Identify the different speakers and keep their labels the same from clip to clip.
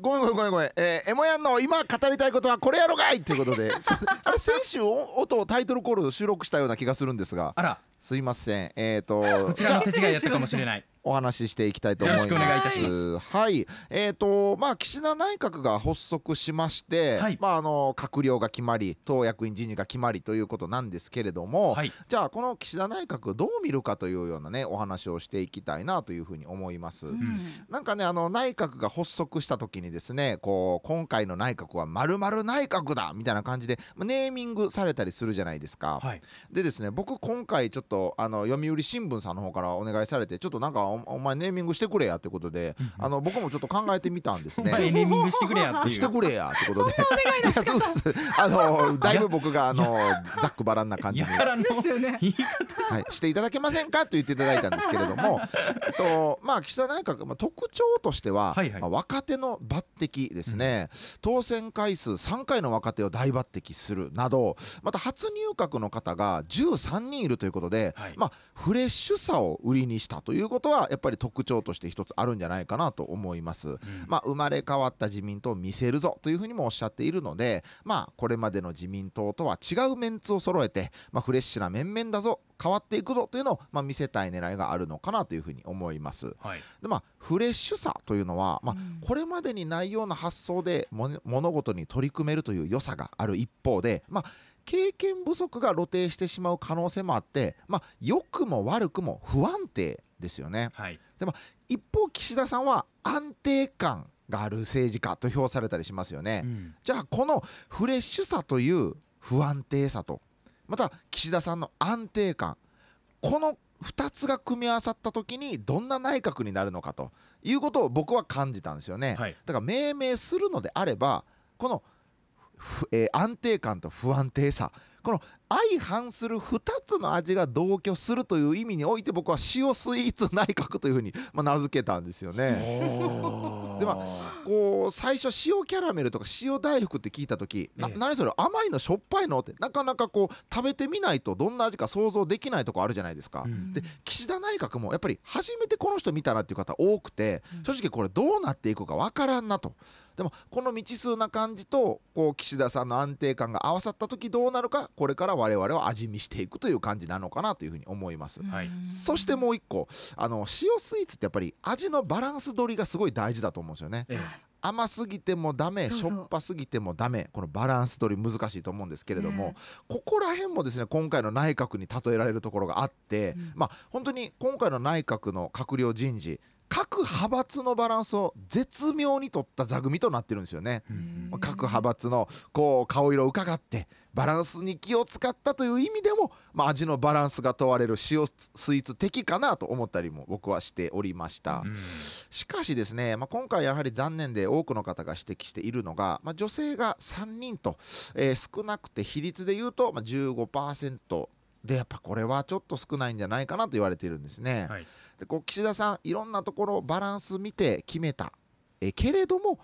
Speaker 1: ごめんごめんごめんごめん、えー、エモヤンの今語りたいことはこれやろがいということで。あれ先週音をタイトルコール収録したような気がするんですが。
Speaker 2: あら。
Speaker 1: すいませんえっ、ー、と
Speaker 2: こちらの手違いやったかもしれない
Speaker 1: お話ししていきたいと思います。よろしくお願いいたします。はい、えっ、ー、とまあ岸田内閣が発足しまして、はい、まああの閣僚が決まり、党役員人事が決まりということなんですけれども、はい、じゃあこの岸田内閣どう見るかというようなねお話をしていきたいなというふうに思います。うん、なんかねあの内閣が発足した時にですね、こう今回の内閣はまるまる内閣だみたいな感じでネーミングされたりするじゃないですか。はい、でですね僕今回ちょっとあの読売新聞さんの方からお願いされてちょっとなんかお前ネーミングしてくれやってことで、あの僕もちょっと考えてみたんですね。
Speaker 2: ネーミングしてくれやって
Speaker 1: してくれやってことで。あのだいぶ僕があのざっくばらんな感じに。はい。していただけませんか？と言っていただいたんですけれども、え っとまあ岸田内閣まあ特徴としては、まあ、若手の抜擢ですね、当選回数3回の若手を大抜擢するなど、また初入閣の方が13人いるということで、まあフレッシュさを売りにしたということはやっぱり特徴として一つあるんじゃないかなと思います、うん、まあ、生まれ変わった自民党を見せるぞというふうにもおっしゃっているのでまあこれまでの自民党とは違うメンツを揃えて、まあ、フレッシュな面々だぞ変わっていくぞというのを、まあ、見せたい狙いがあるのかなというふうに思います。はい、でまあフレッシュさというのは、まあ、これまでにないような発想で物事に取り組めるという良さがある一方で、まあ、経験不足が露呈してしまう可能性もあって、まあ、良くも悪くも不安定ですよね。はい、でも一方岸田さんは安定感がある政治家と評されたりしますよね。うん、じゃあこのフレッシュさという不安定さとまた岸田さんの安定感この2つが組み合わさった時にどんな内閣になるのかということを僕は感じたんですよね。はい、だから命名するのであればこのえー、安定感と不安定さ。この相反する2つの味が同居するという意味において僕は塩スイーツ内閣というふうに、まあ、名付けたんですよね。でまあこう最初塩キャラメルとか塩大福って聞いた時、ええ、何それ甘いのしょっぱいのってなかなかこう食べてみないとどんな味か想像できないとこあるじゃないですか。うん、で岸田内閣もやっぱり初めてこの人見たなっていう方多くて正直これどうなっていくかわからんなと。でもこの未知数な感じとこう岸田さんの安定感が合わさった時どうなるかこれから我々は味見していくという感じなのかなというふうに思います、はい、そしてもう一個あの塩スイーツってやっぱり味のバランス取りがすごい大事だと思うんですよね、ええ。甘すぎてもダメしょっぱすぎてもダメこのバランス取り難しいと思うんですけれども、ね、ここら辺もですね今回の内閣に例えられるところがあって、うん、まあ本当に今回の内閣の閣僚人事各派閥のバランスを絶妙に取った座組となってるんですよね。各派閥のこう顔色を伺ってバランスに気を使ったという意味でも、まあ、味のバランスが問われる塩スイーツ的かなと思ったりも僕はしておりました。しかしですね、まあ、今回やはり残念で多くの方が指摘しているのが、まあ、女性が3人と、えー、少なくて比率で言うと、まあ、15%でやっぱこれはちょっと少ないんじゃないかなと言われているんですね。はいでこう岸田さんいろんなところバランス見て決めたえけれども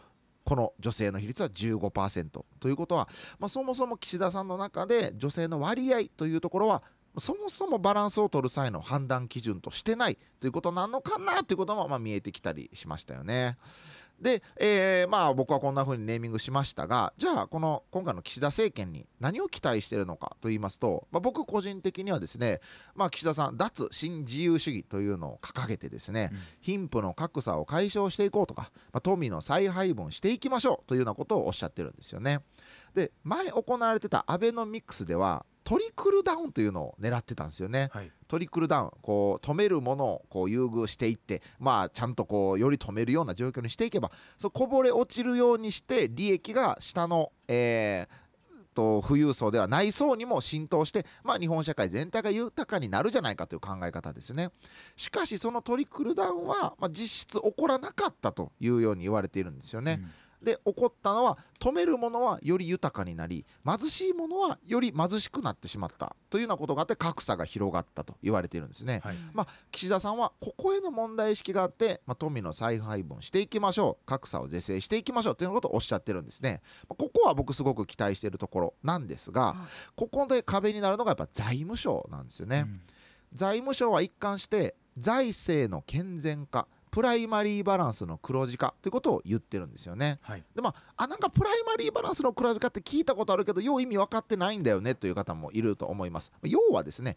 Speaker 1: この女性の比率は15%ということは、まあ、そもそも岸田さんの中で女性の割合というところはそもそもバランスを取る際の判断基準としてないということなのかなということもま見えてきたりしましたよね。で、えー、まあ僕はこんな風にネーミングしましたがじゃあこの今回の岸田政権に何を期待しているのかと言いますと、まあ、僕個人的にはですね、まあ、岸田さん脱新自由主義というのを掲げてですね、うん、貧富の格差を解消していこうとか、まあ、富の再配分していきましょうというようなことをおっしゃってるんですよね。で前行われてたアベノミクスではトリクルダウンというのを狙ってたんですよね。はい、トリクルダウンこう止めるものをこう優遇していってまあちゃんとこうより止めるような状況にしていけばそこぼれ落ちるようにして利益が下の、えーと富裕層ではない層にも浸透して、まあ、日本社会全体が豊かになるじゃないかという考え方ですねしかしそのトリクルダウンは、まあ、実質起こらなかったというように言われているんですよね。うんで起こったのは止めるものはより豊かになり貧しいものはより貧しくなってしまったというようなことがあって格差が広がったと言われているんですね、はい、まあ、岸田さんはここへの問題意識があって、まあ、富の再配分していきましょう。格差を是正していきましょうということをおっしゃってるんですね、まあ、ここは僕すごく期待しているところなんですがここで壁になるのがやっぱ財務省なんですよね、うん、財務省は一貫して財政の健全化プライマリーバランスの黒字化ということを言ってるんですよね。はい、でまああなんかプライマリーバランスの黒字化って聞いたことあるけどよう意味分かってないんだよねという方もいると思います。要はですね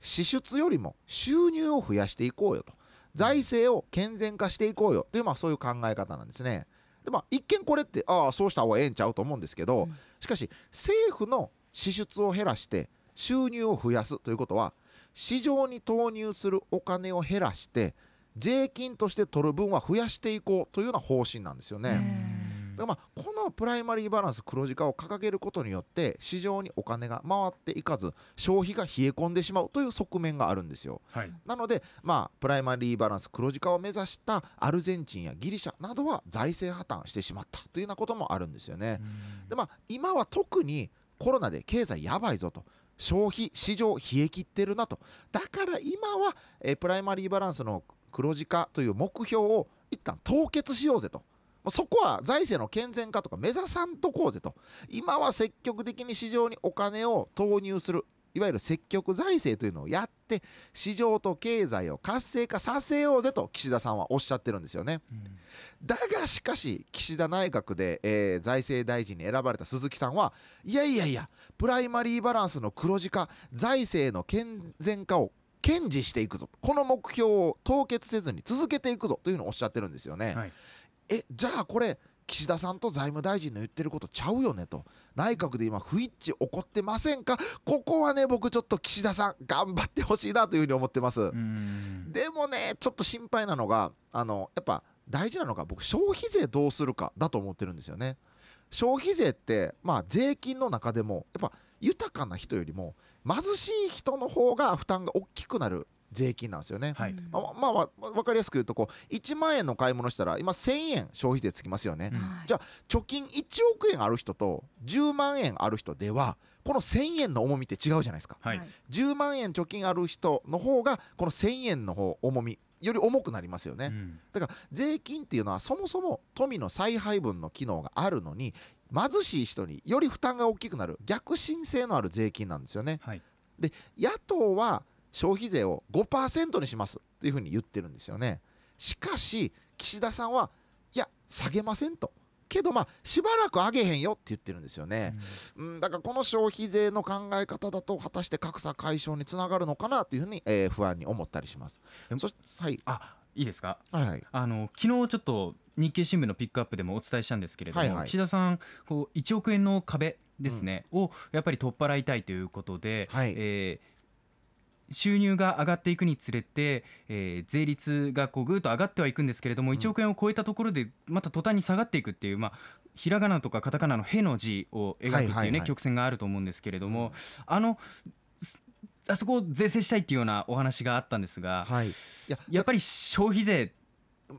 Speaker 1: 支出よりも収入を増やしていこうよと財政を健全化していこうよという、まあ、そういう考え方なんですね。でまあ、一見これってああそうした方がええんちゃうと思うんですけど、うん、しかし政府の支出を減らして収入を増やすということは市場に投入するお金を減らして税金として取る分は増やしていこうというような方針なんですよね。だからまあこのプライマリーバランス黒字化を掲げることによって市場にお金が回っていかず消費が冷え込んでしまうという側面があるんですよ、はい、なのでまあプライマリーバランス黒字化を目指したアルゼンチンやギリシャなどは財政破綻してしまったというようなこともあるんですよね。でまあ今は特にコロナで経済やばいぞと。消費市場冷え切ってるなと。だから今は、えプライマリーバランスの黒字化という目標を一旦凍結しようぜと。そこは財政の健全化とか目指さんとこうぜと。今は積極的に市場にお金を投入するいわゆる積極財政というのをやって市場と経済を活性化させようぜと岸田さんはおっしゃってるんですよね、うん、だがしかし岸田内閣で、えー、財政大臣に選ばれた鈴木さんはいやいやいやプライマリーバランスの黒字化財政の健全化を堅持していくぞ。この目標を凍結せずに続けていくぞというのをおっしゃってるんですよね。はい。えじゃあこれ岸田さんと財務大臣の言ってることちゃうよねと。内閣で今不一致起こってませんか？ここはね僕ちょっと岸田さん頑張ってほしいなというふうに思ってます。でもねちょっと心配なのがあのやっぱ大事なのが僕消費税どうするかだと思ってるんですよね。消費税ってまあ税金の中でもやっぱ豊かな人よりも貧しい人の方が負担が大きくなる税金なんですよね、はい、まあ、まあ、分かりやすく言うとこう1万円の買い物したら今1000円消費税つきますよね、うん、じゃあ貯金1億円ある人と10万円ある人ではこの1000円の重みって違うじゃないですか、はい、10万円貯金ある人の方がこの1000円の方重みより重くなりますよね、うん、だから税金っていうのはそもそも富の再配分の機能があるのに貧しい人により負担が大きくなる逆進性のある税金なんですよね、はい、で野党は消費税を5%にしますっていうふうに言ってるんですよね。しかし岸田さんはいや下げませんと。けどまあしばらく上げへんよって言ってるんですよね、うん、だからこの消費税の考え方だと果たして格差解消につながるのかなというふうに、えー、不安に思ったりします。
Speaker 2: そはい。あいいですか、
Speaker 1: はいはい、
Speaker 2: あの昨日ちょっと日経新聞のピックアップでもお伝えしたんですけれども、はいはい、岸田さんこう1億円の壁ですね、うん、をやっぱり取っ払いたいということで、はい、えー収入が上がっていくにつれて、えー、税率がこうぐっと上がってはいくんですけれども、1億円を超えたところでまた途端に下がっていくっていう、まあ、ひらがなとかカタカナの「へ」の字を描くっていうね、曲線があると思うんですけれども、あのあそこを税制したいっていうようなお話があったんですが、はい、ややっぱり消費税。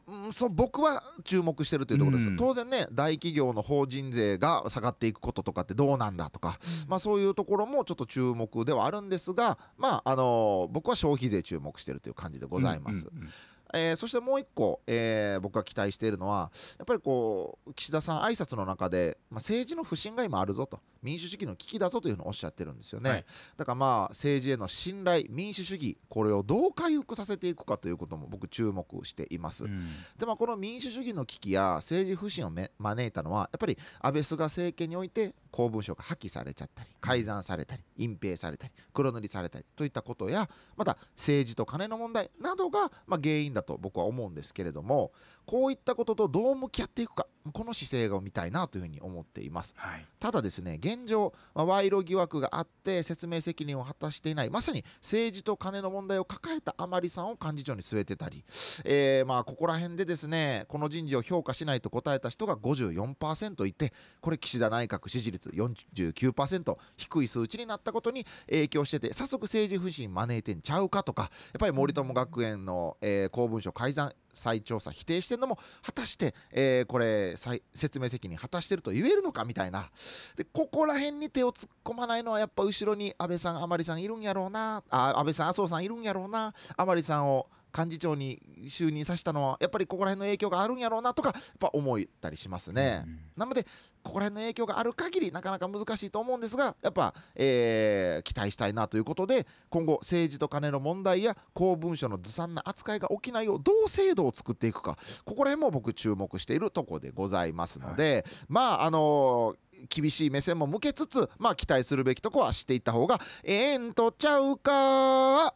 Speaker 1: うん、そう僕は注目してるというところです、うん、当然ね大企業の法人税が下がっていくこととかってどうなんだとか、うん、まあ、そういうところもちょっと注目ではあるんですが、まああのー、僕は消費税注目してるという感じでございます。うんうんうん。えー、そしてもう一個、えー、僕が期待しているのはやっぱりこう岸田さん挨拶の中で、まあ、政治の不信が今あるぞと民主主義の危機だぞというふうにおっしゃってるんですよね、はい、だからまあ政治への信頼民主主義これをどう回復させていくかということも僕注目しています、うん、でもこの民主主義の危機や政治不信を招いたのはやっぱり安倍菅政権において公文書が破棄されちゃったり改ざんされたり隠蔽されたり黒塗りされたりといったことやまた政治と金の問題などがま原因だと僕は思うんですけれどもこういったこととどう向き合っていくかこの姿勢が見たいなというふうに思っています、はい、ただですね現状、まあ、賄賂疑惑があって説明責任を果たしていない。まさに政治と金の問題を抱えた甘利さんを幹事長に据えてたり、えー、まあここら辺でですねこの人事を評価しないと答えた人が54%いてこれ岸田内閣支持率49%低い数値になったことに影響してて早速政治不信招いてんちゃうかとかやっぱり森友学園の、えー、公文書改ざん再調査否定してるのも果たして、えー、これ説明責任果たしてると言えるのかみたいな。でここら辺に手を突っ込まないのはやっぱ後ろに安倍さん甘利さんいるんやろうな。あ安倍さん麻生さんいるんやろうな。甘利さんを幹事長に就任させたのはやっぱりここら辺の影響があるんやろうなとかやっぱ思ったりしますね。うん、なのでここら辺の影響がある限りなかなか難しいと思うんですがやっぱ、えー、期待したいなということで今後政治と金の問題や公文書のずさんな扱いが起きないようどう制度を作っていくかここら辺も僕注目しているところでございますので、はい、まああのー厳しい目線も向けつつまあ期待するべきとこは知っていった方がええんとちゃうか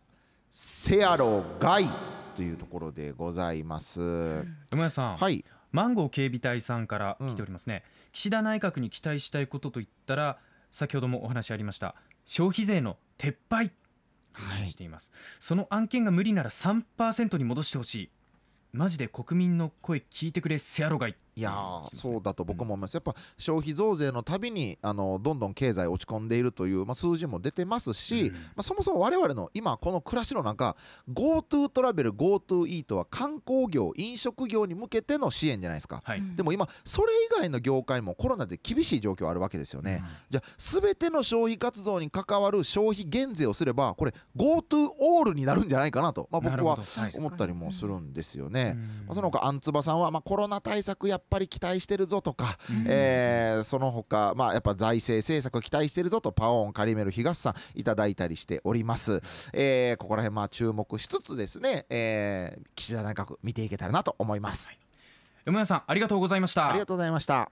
Speaker 1: せやろがいというところでございます。
Speaker 2: 山谷さん、
Speaker 1: はい、
Speaker 2: マンゴー警備隊さんから来ておりますね、うん、岸田内閣に期待したいことといったら先ほどもお話ありました消費税の撤廃しています、はい、その案件が無理なら3%に戻してほしいマジで国民の声聞いてくれせやろがい。
Speaker 1: いやそうだと僕も思います、やっぱ消費増税のたびにあのどんどん経済落ち込んでいるという、まあ、数字も出てますし、うん、まあ、そもそも我々の今この暮らしの中 GoTo トラベル GoTo イートは観光業飲食業に向けての支援じゃないですか、はい、でも今それ以外の業界もコロナで厳しい状況あるわけですよね、うん、じゃあ全ての消費活動に関わる消費減税をすればこれ GoTo オールになるんじゃないかなと、まあ、僕は思ったりもするんですよね、まあ、その他あんつばさんは、まあ、コロナ対策やっぱり期待してるぞとか、うん、えー、その他まあやっぱ財政政策期待してるぞとパオンカリメル東さんいただいたりしております、えー、ここら辺まあ注目しつつですね、えー、岸田内閣見ていけたらなと思います、はい、
Speaker 2: 山谷さんありがとうございました。
Speaker 1: ありがとうございました